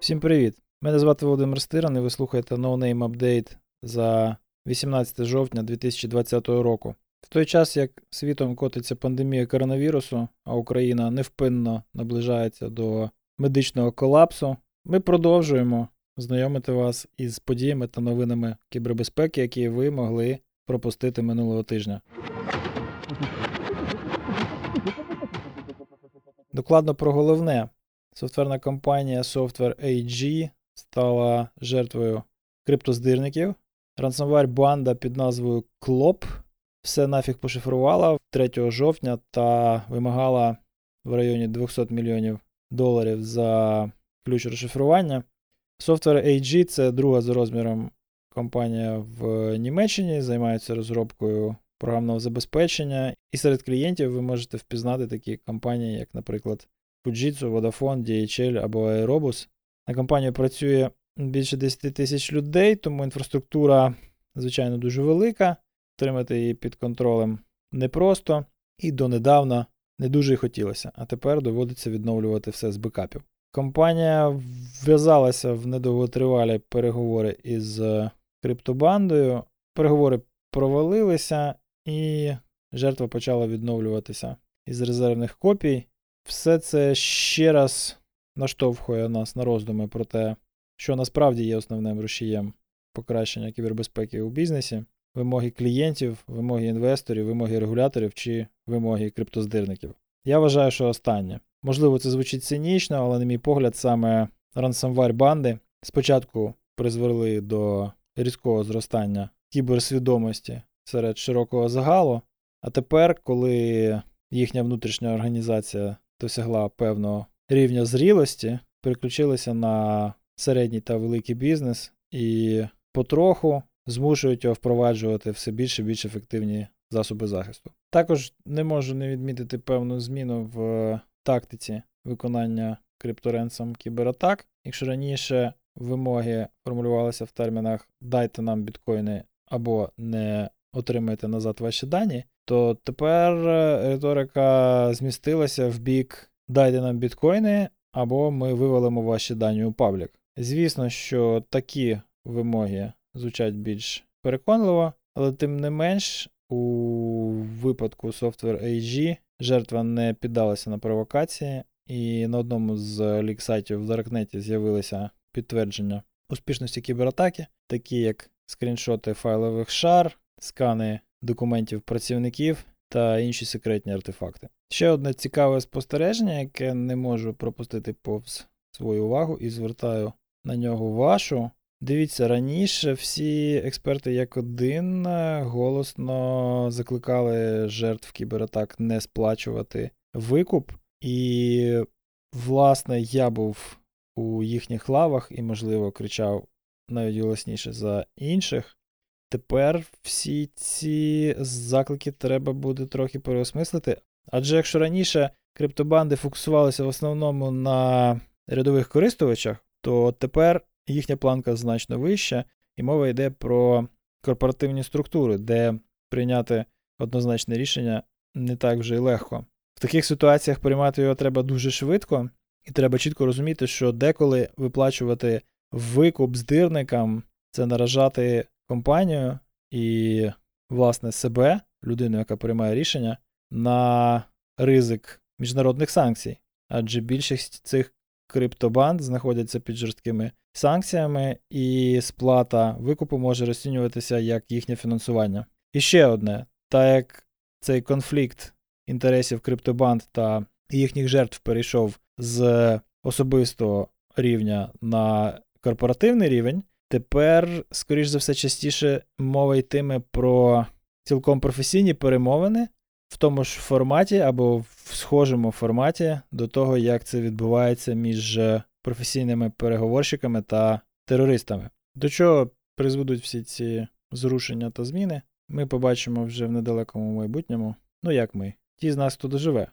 Всім привіт! Мене звати Володимир Стиран і ви слухаєте No Name Update за 18 жовтня 2020 року. В той час, як світом котиться пандемія коронавірусу, а Україна невпинно наближається до медичного колапсу, ми продовжуємо знайомити вас із подіями та новинами кібербезпеки, які ви могли пропустити минулого тижня. Докладно про головне. Софтверна компанія Software AG стала жертвою криптоздирників. Ransomware банда під назвою Клоп все нафіг пошифрувала 3 жовтня та вимагала в районі 200 мільйонів доларів за ключ розшифрування. Software AG це друга за розміром компанія в Німеччині, займається розробкою програмного забезпечення. І серед клієнтів ви можете впізнати такі компанії, як, наприклад, Fujitsu, Vodafone, DHL або Aerobus. На компанію працює більше 10 тисяч людей, тому інфраструктура, звичайно, дуже велика. Тримати її під контролем непросто і донедавна не дуже й хотілося, а тепер доводиться відновлювати все з бекапів. Компанія вв'язалася в недовготривалі переговори із криптобандою. Переговори провалилися, і жертва почала відновлюватися із резервних копій. Все це ще раз наштовхує нас на роздуми про те, що насправді є основним рушієм покращення кібербезпеки у бізнесі, вимоги клієнтів, вимоги інвесторів, вимоги регуляторів чи вимоги криптоздирників. Я вважаю, що останнє. Можливо, це звучить цинічно, але, на мій погляд, саме ransomware банди спочатку призвели до різкого зростання кіберсвідомості серед широкого загалу, а тепер, коли їхня внутрішня організація досягла певного рівня зрілості, переключилися на середній та великий бізнес і потроху змушують його впроваджувати все більше і більш ефективні засоби захисту. Також не можу не відмітити певну зміну в тактиці виконання крипторенсом кібератак. Якщо раніше вимоги формулювалися в термінах дайте нам біткоїни або не отримайте назад ваші дані, то тепер риторика змістилася в бік дайте нам біткоїни, або ми вивалимо ваші дані у паблік. Звісно, що такі вимоги звучать більш переконливо, але тим не менш, у випадку Software AG жертва не піддалася на провокації, і на одному з лік-сайтів в Даркнеті з'явилися підтвердження успішності кібератаки, такі як скріншоти файлових шар, скани документів працівників та інші секретні артефакти. Ще одне цікаве спостереження, яке не можу пропустити повз свою увагу і звертаю на нього вашу. Дивіться, раніше всі експерти як один голосно закликали жертв кібератак не сплачувати викуп. І, власне, я був у їхніх лавах і, можливо, кричав навіть голосніше за інших. Тепер всі ці заклики треба буде трохи переосмислити. Адже якщо раніше криптобанди фокусувалися в основному на рядових користувачах, то тепер їхня планка значно вища, і мова йде про корпоративні структури, де прийняти однозначне рішення не так вже й легко. В таких ситуаціях приймати його треба дуже швидко, і треба чітко розуміти, що деколи виплачувати викуп здирникам це наражати компанію і, власне, себе, людину, яка приймає рішення, на ризик міжнародних санкцій. Адже більшість цих криптобанд знаходяться під жорсткими санкціями, і сплата викупу може розцінюватися як їхнє фінансування. І ще одне: так як цей конфлікт інтересів криптобанд та їхніх жертв перейшов з особистого рівня на корпоративний рівень, тепер, скоріш за все, частіше мова йтиме про цілком професійні перемовини в тому ж форматі або в схожому форматі до того, як це відбувається між професійними переговорщиками та терористами. До чого призведуть всі ці зрушення та зміни, ми побачимо вже в недалекому майбутньому. Ну як ми, ті з нас, хто доживе.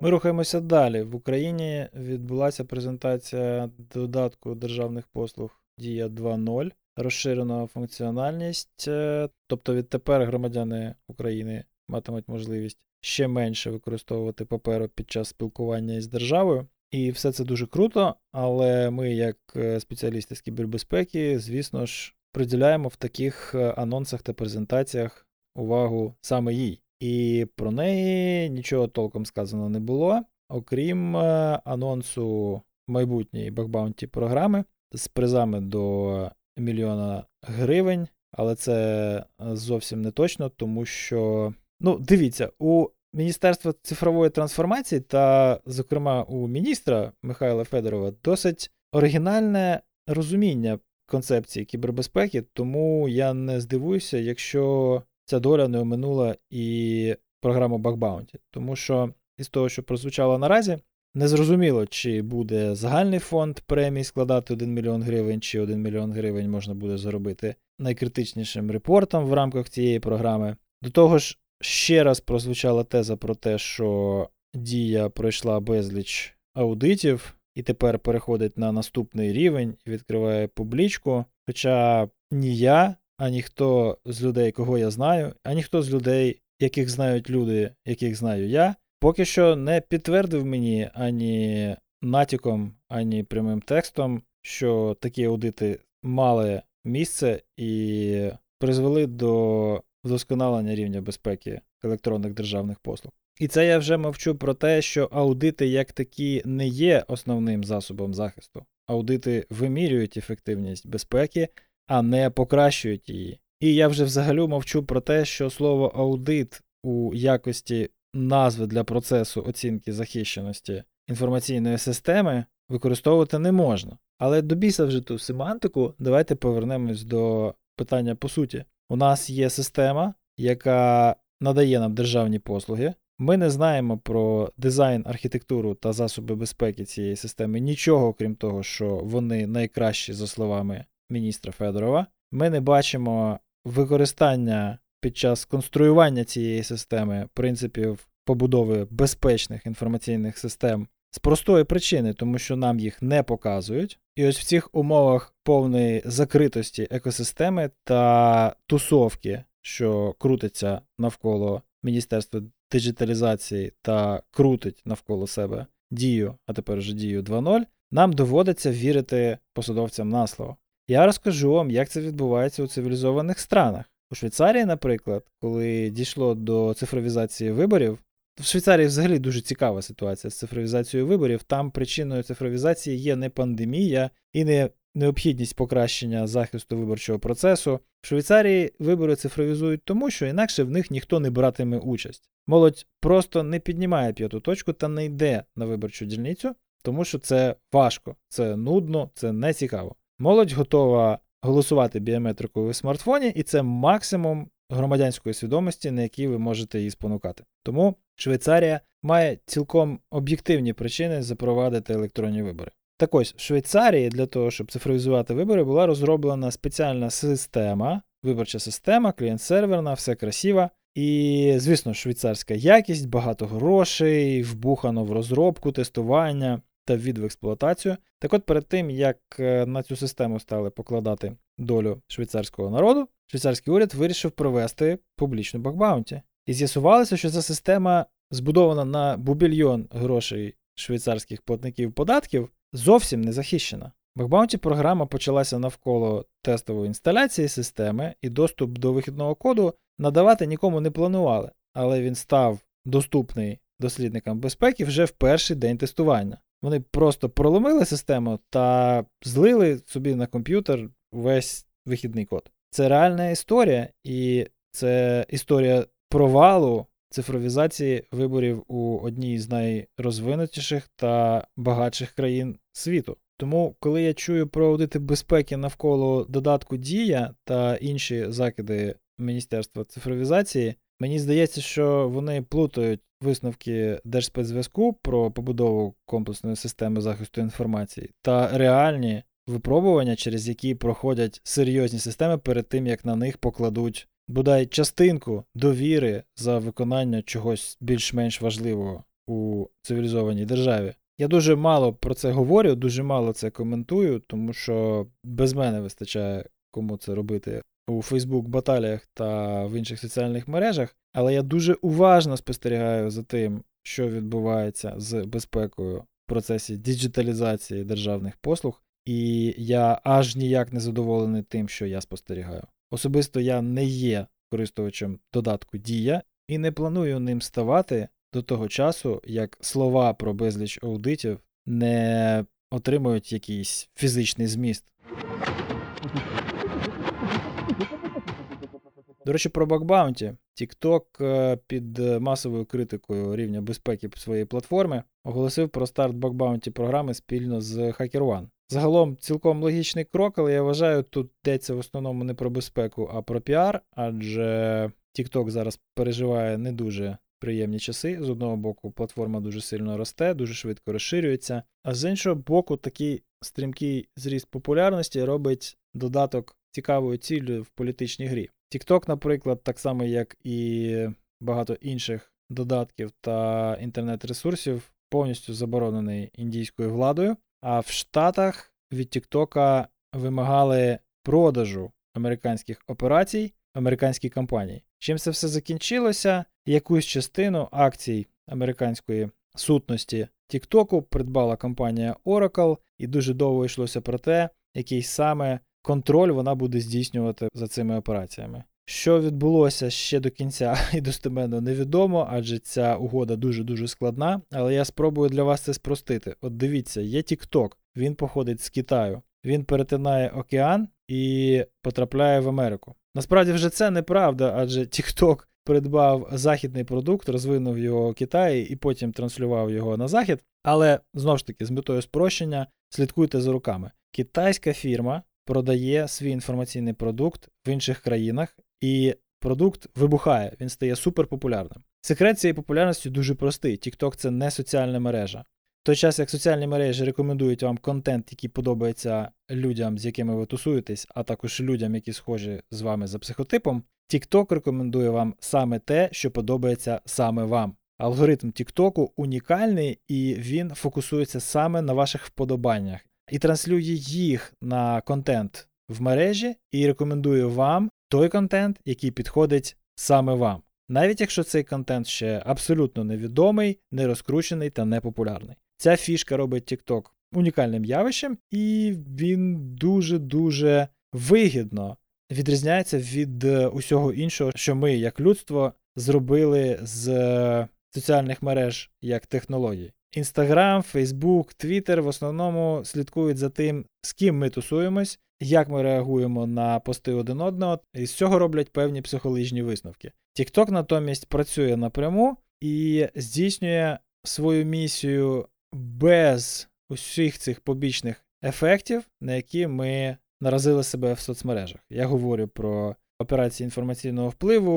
Ми рухаємося далі. В Україні відбулася презентація додатку державних послуг Дія 2.0. розширено функціональність, е, тобто відтепер громадяни України матимуть можливість ще менше використовувати паперу під час спілкування із державою. І все це дуже круто, але ми, як е, спеціалісти з кібербезпеки, звісно ж, приділяємо в таких е, анонсах та презентаціях увагу саме їй. І про неї нічого толком сказано не було, окрім е, анонсу майбутньої бакбаунті програми з призами до мільйона гривень, але це зовсім не точно, тому що, ну, дивіться, у Міністерства цифрової трансформації та, зокрема, у міністра Михайла Федорова досить оригінальне розуміння концепції кібербезпеки, тому я не здивуюся, якщо ця доля не оминула і програму Бакбаунті. Тому що із того, що прозвучало наразі, незрозуміло, чи буде загальний фонд премій складати 1 мільйон гривень, чи 1 мільйон гривень можна буде заробити найкритичнішим репортом в рамках цієї програми. До того ж, ще раз прозвучала теза про те, що дія пройшла безліч аудитів і тепер переходить на наступний рівень і відкриває публічку. Хоча ні я, ані хто з людей, кого я знаю, ані хто з людей, яких знають люди, яких знаю я, поки що не підтвердив мені ані натяком, ані прямим текстом, що такі аудити мали місце і призвели до вдосконалення рівня безпеки електронних державних послуг. І це я вже мовчу про те, що аудити як такі не є основним засобом захисту. Аудити вимірюють ефективність безпеки, а не покращують її. І я вже взагалі мовчу про те, що слово аудит у якості назви для процесу оцінки захищеності інформаційної системи використовувати не можна. Але до біса вже ту семантику, давайте повернемось до питання по суті. У нас є система, яка надає нам державні послуги. Ми не знаємо про дизайн, архітектуру та засоби безпеки цієї системи нічого, крім того, що вони найкращі, за словами міністра Федорова. Ми не бачимо використання під час конструювання цієї системи принципів побудови безпечних інформаційних систем з простої причини, тому що нам їх не показують. І ось в цих умовах повної закритості екосистеми та тусовки, що крутиться навколо Міністерства диджиталізації та крутить навколо себе дію, а тепер вже дію 2.0, нам доводиться вірити посадовцям на слово. Я розкажу вам, як це відбувається у цивілізованих странах. У Швейцарії, наприклад, коли дійшло до цифровізації виборів, в Швейцарії взагалі дуже цікава ситуація з цифровізацією виборів. Там причиною цифровізації є не пандемія і не необхідність покращення захисту виборчого процесу. В Швейцарії вибори цифровізують тому, що інакше в них ніхто не братиме участь. Молодь просто не піднімає п'яту точку та не йде на виборчу дільницю, тому що це важко, це нудно, це не цікаво. Молодь готова голосувати біометрикою у смартфоні, і це максимум громадянської свідомості, на якій ви можете її спонукати. Тому Швейцарія має цілком об'єктивні причини запровадити електронні вибори. Так ось в Швейцарії для того, щоб цифровізувати вибори, була розроблена спеціальна система, виборча система, клієнт-серверна, все красиво. І, звісно, швейцарська якість, багато грошей, вбухано в розробку, тестування та ввід в експлуатацію. Так от перед тим, як е, на цю систему стали покладати долю швейцарського народу, швейцарський уряд вирішив провести публічну бакбаунті. І з'ясувалося, що ця система збудована на бубільйон грошей швейцарських платників податків, зовсім не захищена. Бакбаунті програма почалася навколо тестової інсталяції системи, і доступ до вихідного коду надавати нікому не планували, але він став доступний дослідникам безпеки вже в перший день тестування. Вони просто проломили систему та злили собі на комп'ютер весь вихідний код. Це реальна історія, і це історія провалу цифровізації виборів у одній з найрозвинутіших та багатших країн світу. Тому, коли я чую про аудити безпеки навколо додатку Дія та інші закиди Міністерства цифровізації, мені здається, що вони плутають висновки Держспецзв'язку про побудову комплексної системи захисту інформації та реальні випробування, через які проходять серйозні системи перед тим, як на них покладуть бодай частинку довіри за виконання чогось більш-менш важливого у цивілізованій державі. Я дуже мало про це говорю, дуже мало це коментую, тому що без мене вистачає кому це робити у Фейсбук баталіях та в інших соціальних мережах, але я дуже уважно спостерігаю за тим, що відбувається з безпекою в процесі діджиталізації державних послуг, і я аж ніяк не задоволений тим, що я спостерігаю. Особисто я не є користувачем додатку Дія і не планую ним ставати до того часу, як слова про безліч аудитів не отримують якийсь фізичний зміст. До речі, про bug bounty. TikTok е, під масовою критикою рівня безпеки своєї платформи оголосив про старт bug bounty програми спільно з HackerOne. Загалом цілком логічний крок, але я вважаю, тут йдеться в основному не про безпеку, а про піар, адже TikTok зараз переживає не дуже приємні часи. З одного боку, платформа дуже сильно росте, дуже швидко розширюється, а з іншого боку, такий стрімкий зріст популярності робить додаток цікавою ціллю в політичній грі. TikTok, наприклад, так само, як і багато інших додатків та інтернет-ресурсів, повністю заборонений індійською владою. А в Штатах від TikTok вимагали продажу американських операцій американській компанії. Чим це все закінчилося? Якусь частину акцій американської сутності TikTok придбала компанія Oracle, і дуже довго йшлося про те, який саме контроль вона буде здійснювати за цими операціями. Що відбулося ще до кінця і достеменно невідомо, адже ця угода дуже-дуже складна, але я спробую для вас це спростити. От дивіться, є TikTok, він походить з Китаю, він перетинає океан і потрапляє в Америку. Насправді вже це неправда, адже TikTok придбав західний продукт, розвинув його в Китаї і потім транслював його на захід. Але знову ж таки, з метою спрощення, слідкуйте за руками. Китайська фірма продає свій інформаційний продукт в інших країнах, і продукт вибухає, він стає суперпопулярним. Секрет цієї популярності дуже простий: TikTok – це не соціальна мережа. В той час, як соціальні мережі рекомендують вам контент, який подобається людям, з якими ви тусуєтесь, а також людям, які схожі з вами за психотипом, TikTok рекомендує вам саме те, що подобається саме вам. Алгоритм TikTok унікальний і він фокусується саме на ваших вподобаннях і транслює їх на контент в мережі і рекомендує вам той контент, який підходить саме вам. Навіть якщо цей контент ще абсолютно невідомий, не розкручений та не популярний. Ця фішка робить TikTok унікальним явищем, і він дуже-дуже вигідно відрізняється від е, усього іншого, що ми, як людство, зробили з е, соціальних мереж як технологій. Інстаграм, Фейсбук, Твіттер в основному слідкують за тим, з ким ми тусуємось, як ми реагуємо на пости один одного, і з цього роблять певні психологічні висновки. TikTok натомість працює напряму і здійснює свою місію без усіх цих побічних ефектів, на які ми наразили себе в соцмережах. Я говорю про операції інформаційного впливу,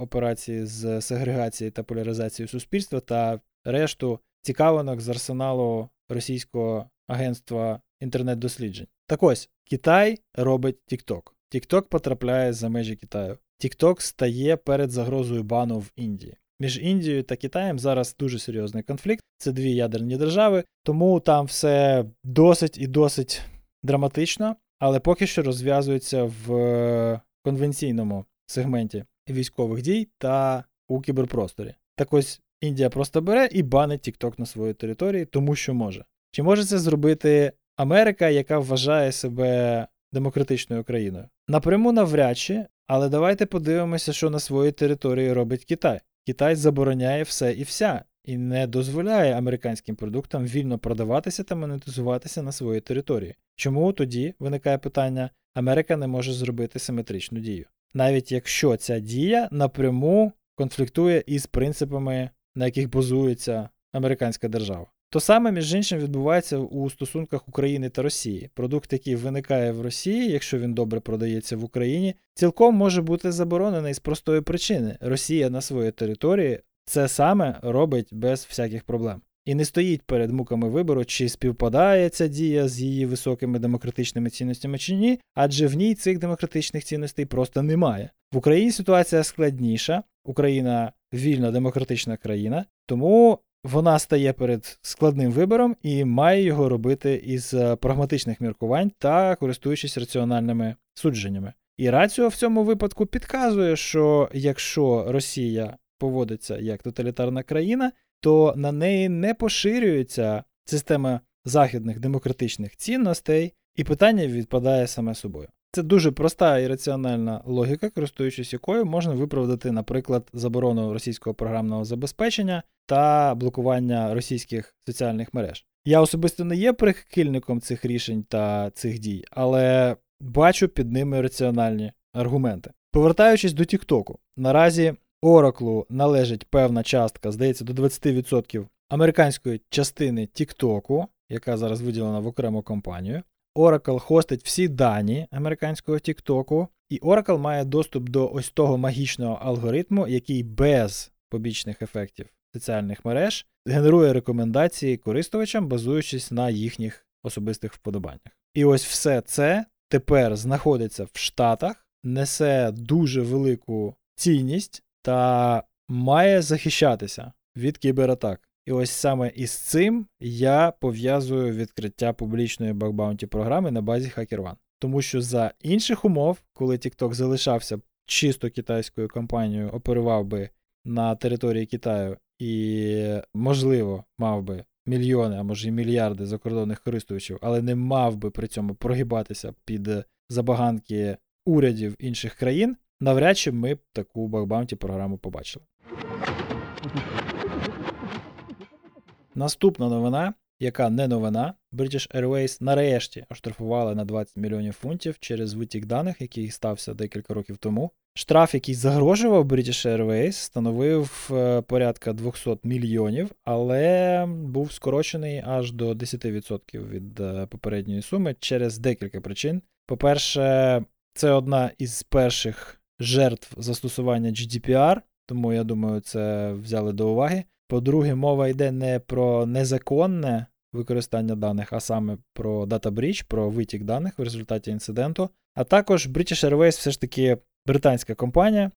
операції з сегрегації та поляризації суспільства та решту цікавинок з арсеналу російського агентства інтернет-досліджень. Так ось, Китай робить TikTok. TikTok потрапляє за межі Китаю. TikTok стає перед загрозою бану в Індії. Між Індією та Китаєм зараз дуже серйозний конфлікт. Це дві ядерні держави, тому там все досить і досить драматично, але поки що розв'язується в е, конвенційному сегменті військових дій та у кіберпросторі. Так ось Індія просто бере і банить TikTok на своїй території, тому що може. Чи може це зробити Америка, яка вважає себе демократичною країною? Напряму навряд чи, але давайте подивимося, що на своїй території робить Китай. Китай забороняє все і вся, і не дозволяє американським продуктам вільно продаватися та монетизуватися на своїй території. Чому тоді виникає питання, Америка не може зробити симетричну дію? Навіть якщо ця дія напряму конфліктує із принципами, на яких базується американська держава. То саме, між іншим, відбувається у стосунках України та Росії. Продукт, який виникає в Росії, якщо він добре продається в Україні, цілком може бути заборонений з простої причини. Росія на своїй території це саме робить без всяких проблем. І не стоїть перед муками вибору, чи співпадає ця дія з її високими демократичними цінностями чи ні, адже в ній цих демократичних цінностей просто немає. В Україні ситуація складніша. Україна вільна демократична країна, тому вона стає перед складним вибором і має його робити із е, прагматичних міркувань та користуючись раціональними судженнями. І раціо в цьому випадку підказує, що якщо Росія поводиться як тоталітарна країна, то на неї не поширюється система західних демократичних цінностей, і питання відпадає саме собою. Це дуже проста і раціональна логіка, користуючись якою можна виправдати, наприклад, заборону російського програмного забезпечення та блокування російських соціальних мереж. Я особисто не є прихильником цих рішень та цих дій, але бачу під ними раціональні аргументи. Повертаючись до Тіктоку, наразі Ораклу належить певна частка, здається, до 20% американської частини Тіктоку, яка зараз виділена в окрему компанію. Oracle хостить всі дані американського Тіктоку, і Oracle має доступ до ось того магічного алгоритму, який без побічних ефектів соціальних мереж генерує рекомендації користувачам, базуючись на їхніх особистих вподобаннях. І ось все це тепер знаходиться в Штатах, несе дуже велику цінність та має захищатися від кібератак. І ось саме із цим я пов'язую відкриття публічної бакбаунті програми на базі HackerOne. Тому що за інших умов, коли TikTok залишався чисто китайською компанією, оперував би на території Китаю і, можливо, мав би мільйони, а може й мільярди закордонних користувачів, але не мав би при цьому прогибатися під забаганки урядів інших країн, навряд чи ми б таку бакбаунті програму побачили. Наступна новина, яка не новина, British Airways нарешті оштрафували на 20 мільйонів фунтів через витік даних, який стався декілька років тому. Штраф, який загрожував British Airways, становив е, порядка 200 мільйонів, але був скорочений аж до 10% від е, попередньої суми через декілька причин. По-перше, це одна із перших жертв застосування GDPR, тому я думаю, це взяли до уваги. По-друге, мова йде не про незаконне використання даних, а саме про Data Breach, про витік даних в результаті інциденту. А також British Airways все ж таки британська компанія.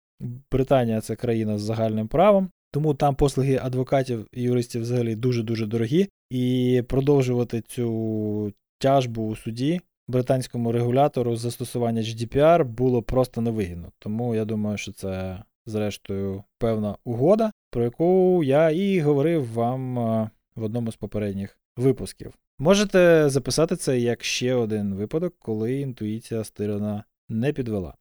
Британія це країна з загальним правом, тому там послуги адвокатів і юристів взагалі дуже-дуже дорогі. І продовжувати цю тяжбу у суді британському регулятору застосування GDPR було просто невигідно. Тому я думаю, що це зрештою, певна угода, про яку я і говорив вам в одному з попередніх випусків. Можете записати це як ще один випадок, коли інтуїція стирана не підвела.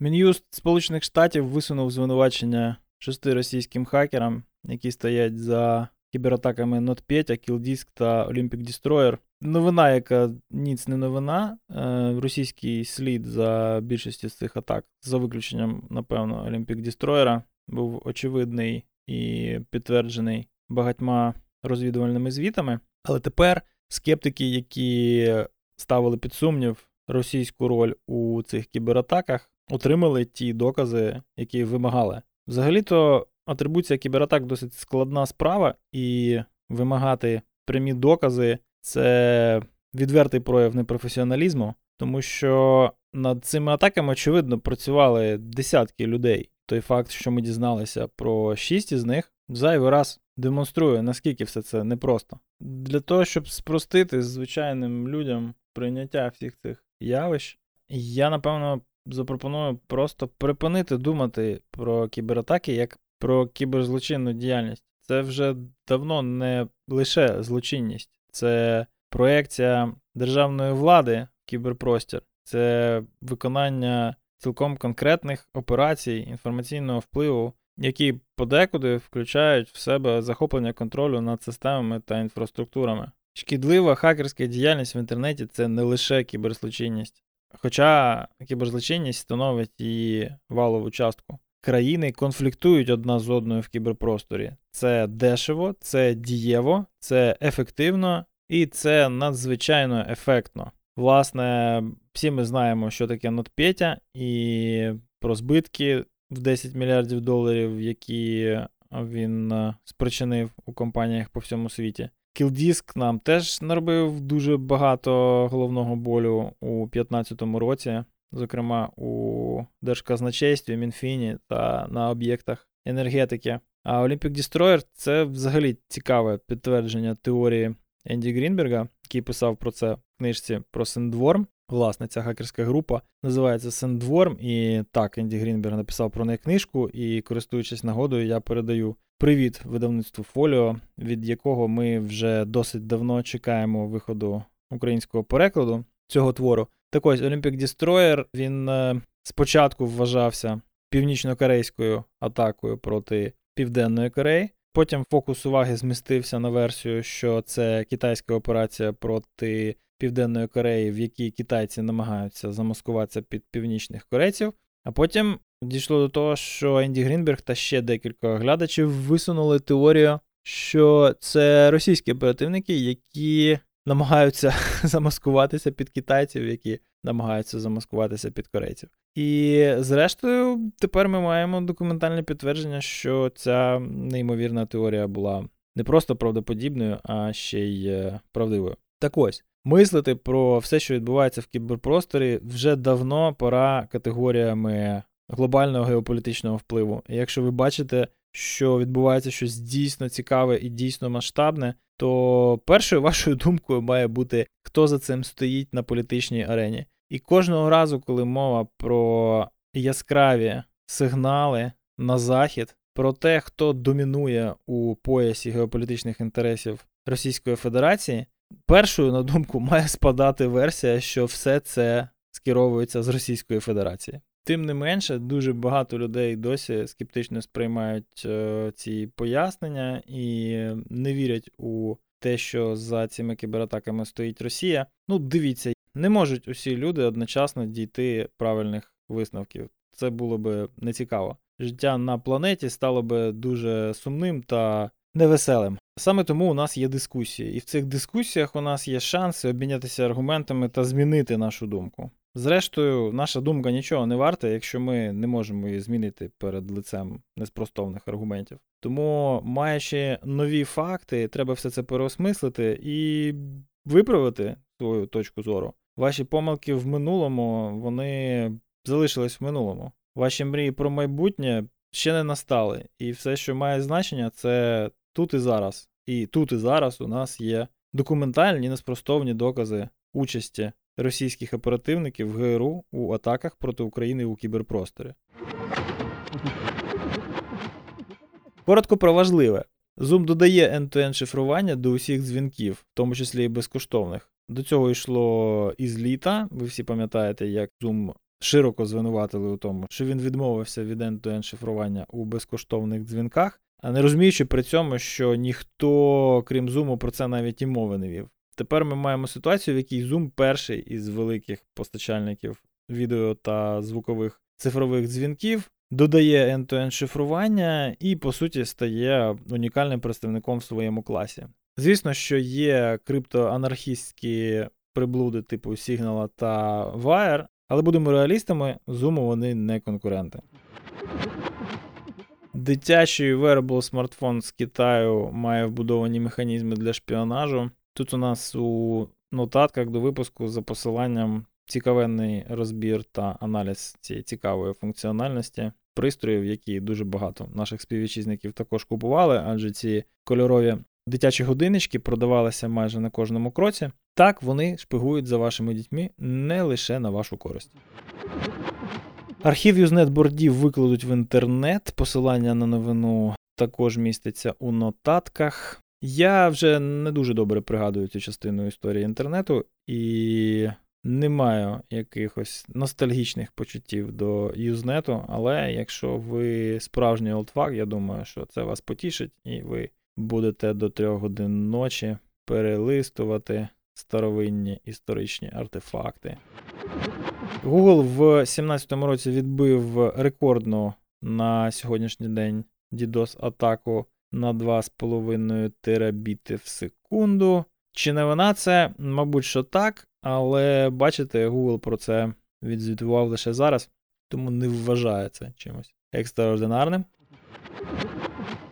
Мін'юст Сполучених Штатів висунув звинувачення шести російським хакерам, які стоять за кібератаками NotPetya, KillDisk та Olympic Destroyer. Новина, яка ніц не новина. Е, російський слід за більшістю з цих атак, за виключенням, напевно, Olympic Destroyer, був очевидний і підтверджений багатьма розвідувальними звітами. Але тепер скептики, які ставили під сумнів російську роль у цих кібератаках, отримали ті докази, які вимагали. Взагалі-то атрибуція кібератак досить складна справа, і вимагати прямі докази це відвертий прояв непрофесіоналізму, тому що над цими атаками, очевидно, працювали десятки людей. Той факт, що ми дізналися про шість із них, зайвий раз демонструє, наскільки все це непросто. Для того, щоб спростити звичайним людям прийняття всіх цих явищ, я напевно запропоную просто припинити думати про кібератаки як про кіберзлочинну діяльність. Це вже давно не лише злочинність, це проекція державної влади в кіберпростір, це виконання цілком конкретних операцій інформаційного впливу, які подекуди включають в себе захоплення контролю над системами та інфраструктурами. Шкідлива хакерська діяльність в інтернеті це не лише кіберзлочинність, хоча кіберзлочинність становить її валову частку країни конфліктують одна з одною в кіберпросторі. Це дешево, це дієво, це ефективно і це надзвичайно ефектно. Власне, всі ми знаємо, що таке NotPetya і про збитки в 10 мільярдів доларів, які він е, спричинив у компаніях по всьому світі. Кілдіск нам теж наробив дуже багато головного болю у 2015 році зокрема у Держказначействі, Мінфіні та на об'єктах енергетики. А Olympic Destroyer це взагалі цікаве підтвердження теорії Енді Грінберга, який писав про це в книжці про Сендворм. Власне, ця хакерська група називається Сендворм. І так, Енді Грінберг написав про неї книжку, і, користуючись нагодою, я передаю привіт видавництву Фоліо, від якого ми вже досить давно чекаємо виходу українського перекладу цього твору. Так ось Olympic Destroyer, він е, спочатку вважався північно-корейською атакою проти Південної Кореї. Потім фокус уваги змістився на версію, що це китайська операція проти Південної Кореї, в якій китайці намагаються замаскуватися під північних корейців. А потім дійшло до того, що Енді Грінберг та ще декілька глядачів висунули теорію, що це російські оперативники, які намагаються замаскуватися під китайців, які намагаються замаскуватися під корейців. І зрештою, тепер ми маємо документальне підтвердження, що ця неймовірна теорія була не просто правдоподібною, а ще й е, правдивою. Так ось. Мислити про все, що відбувається в кіберпросторі, вже давно пора категоріями глобального геополітичного впливу. І якщо ви бачите, що відбувається щось дійсно цікаве і дійсно масштабне, то першою вашою думкою має бути, хто за цим стоїть на політичній арені. І кожного разу, коли мова про яскраві сигнали на захід, про те, хто домінує у поясі геополітичних інтересів Російської Федерації, першою на думку має спадати версія, що все це скеровується з Російської Федерації. Тим не менше, дуже багато людей досі скептично сприймають е, ці пояснення і не вірять у те, що за цими кібератаками стоїть Росія. Ну, дивіться, не можуть усі люди одночасно дійти правильних висновків. Це було би нецікаво. Життя на планеті стало би дуже сумним та невеселим. Саме тому у нас є дискусії, і в цих дискусіях у нас є шанси обмінятися аргументами та змінити нашу думку. Зрештою, наша думка нічого не варта, якщо ми не можемо її змінити перед лицем неспростовних аргументів. Тому, маючи нові факти, треба все це переосмислити і виправити свою точку зору. Ваші помилки в минулому, вони залишились в минулому. Ваші мрії про майбутнє ще не настали. І все, що має значення, це тут і зараз. І тут і зараз у нас є документальні неспростовні докази участі російських оперативників ГРУ у атаках проти України у кіберпросторі. Коротко про важливе. Zoom додає end-to-end шифрування до усіх дзвінків, в тому числі і безкоштовних. До цього йшло із літа. Ви всі пам'ятаєте, як Zoom широко звинуватили у тому, що він відмовився від end-to-end шифрування у безкоштовних дзвінках, а не розуміючи при цьому, що ніхто, крім Zoom, про це навіть і мови не вів. Тепер ми маємо ситуацію, в якій Zoom перший із великих постачальників відео та звукових цифрових дзвінків додає end-to-end шифрування і, по суті, стає унікальним представником в своєму класі. Звісно, що є криптоанархістські приблуди типу Signal та Wire, але будемо реалістами, Zoom вони не конкуренти. Дитячий wearable смартфон з Китаю має вбудовані механізми для шпіонажу. Тут у нас у нотатках до випуску за посиланням цікавенний розбір та аналіз цієї цікавої функціональності пристроїв, які дуже багато наших співвітчизників також купували, адже ці кольорові дитячі годиннички продавалися майже на кожному кроці. Так вони шпигують за вашими дітьми не лише на вашу користь. Архів юзнет-бордів викладуть в інтернет. Посилання на новину також міститься у нотатках. Я вже не дуже добре пригадую цю частину історії інтернету і не маю якихось ностальгічних почуттів до юзнету, але якщо ви справжній олдфак, я думаю, що це вас потішить, і ви будете до трьох годин ночі перелистувати старовинні історичні артефакти. Google в 2017 році відбив рекордну на сьогоднішній день DDoS-атаку на 2,5 терабіти в секунду. Чи не вона це? Мабуть, що так, але бачите, Google про це відзвітував лише зараз, тому не вважає це чимось екстраординарним.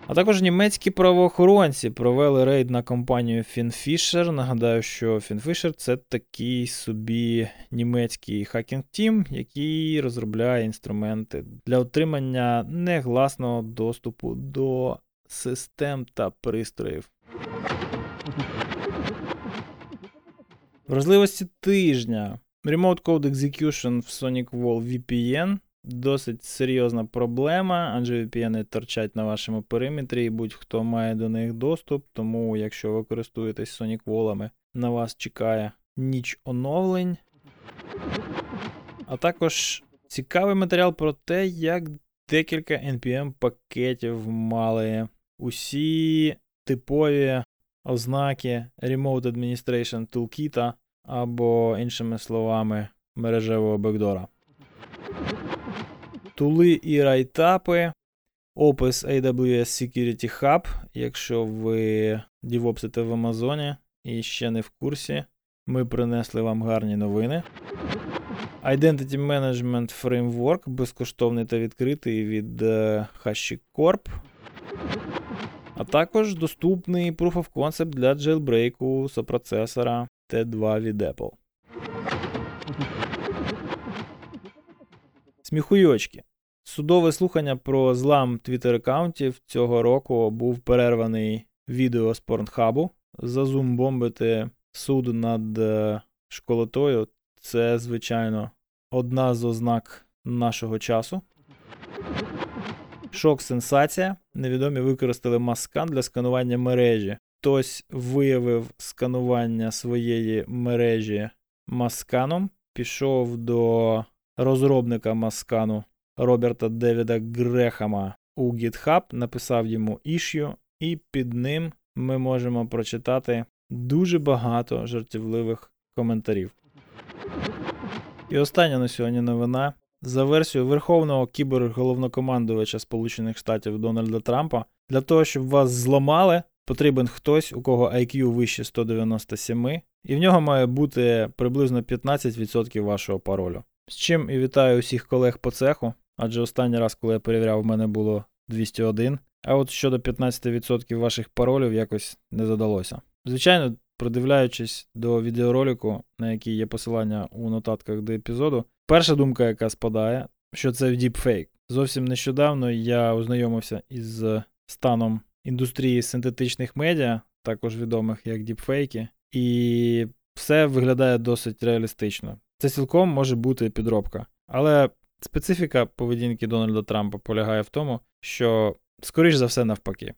А також німецькі правоохоронці провели рейд на компанію FinFisher. Нагадаю, що FinFisher це такий собі німецький Hacking Team, який розробляє інструменти для отримання негласного доступу до систем та пристроїв. Вразливості тижня. Remote Code Execution в Sonic Wall VPN досить серйозна проблема, адже VPN торчать на вашому периметрі, і будь-хто має до них доступ, тому якщо ви користуєтесь Sonic Wall, на вас чекає ніч оновлень. А також цікавий матеріал про те, як декілька NPM пакетів мали усі типові ознаки Remote Administration Toolkit або, іншими словами, мережевого бекдора. Тули і райтапи, опис AWS Security Hub, якщо ви дівопсите в Амазоні і ще не в курсі, ми принесли вам гарні новини. Identity Management Framework безкоштовний та відкритий від е, HashiCorp. А також доступний Proof of Concept для джейлбрейку сопроцесора T2 від Apple. Сміхуйочки. Судове слухання про злам твіттер-аккаунтів цього року був перерваний відео з порнхабу. Зазумбомбити суд над е, школотою це, звичайно, одна з ознак нашого часу. Шок сенсація. Невідомі використали маскан для сканування мережі. Хтось виявив сканування своєї мережі масканом, пішов до розробника маскану Роберта Девіда Грехама у GitHub, написав йому issue, і під ним ми можемо прочитати дуже багато жартівливих коментарів. І остання на сьогодні новина. За версією Верховного кіберголовнокомандувача Сполучених Штатів Дональда Трампа, для того, щоб вас зламали, потрібен хтось, у кого IQ вище 197, і в нього має бути приблизно 15% вашого паролю. З чим і вітаю усіх колег по цеху, адже останній раз, коли я перевіряв, в мене було 201. А от щодо 15% ваших паролів якось не задалося. Звичайно, придивляючись до відеоролику, на який є посилання у нотатках до епізоду, перша думка, яка спадає, що це діпфейк. Зовсім нещодавно я ознайомився із станом індустрії синтетичних медіа, також відомих як діпфейки, і все виглядає досить реалістично. Це цілком може бути підробка. Але специфіка поведінки Дональда Трампа полягає в тому, що, скоріш за все, навпаки.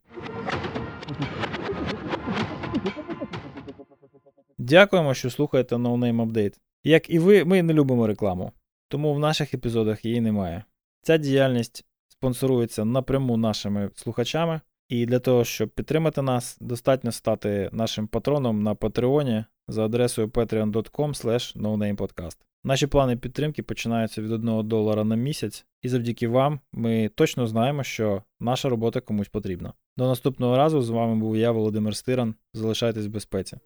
Дякуємо, що слухаєте No Name Update. Як і ви, ми не любимо рекламу, тому в наших епізодах її немає. Ця діяльність спонсорується напряму нашими слухачами, і для того, щоб підтримати нас, достатньо стати нашим патроном на Патреоні за адресою patreon.com. Наші плани підтримки починаються від 1 долара на місяць, і завдяки вам ми точно знаємо, що наша робота комусь потрібна. До наступного разу з вами був я, Володимир Стиран. Залишайтесь в безпеці.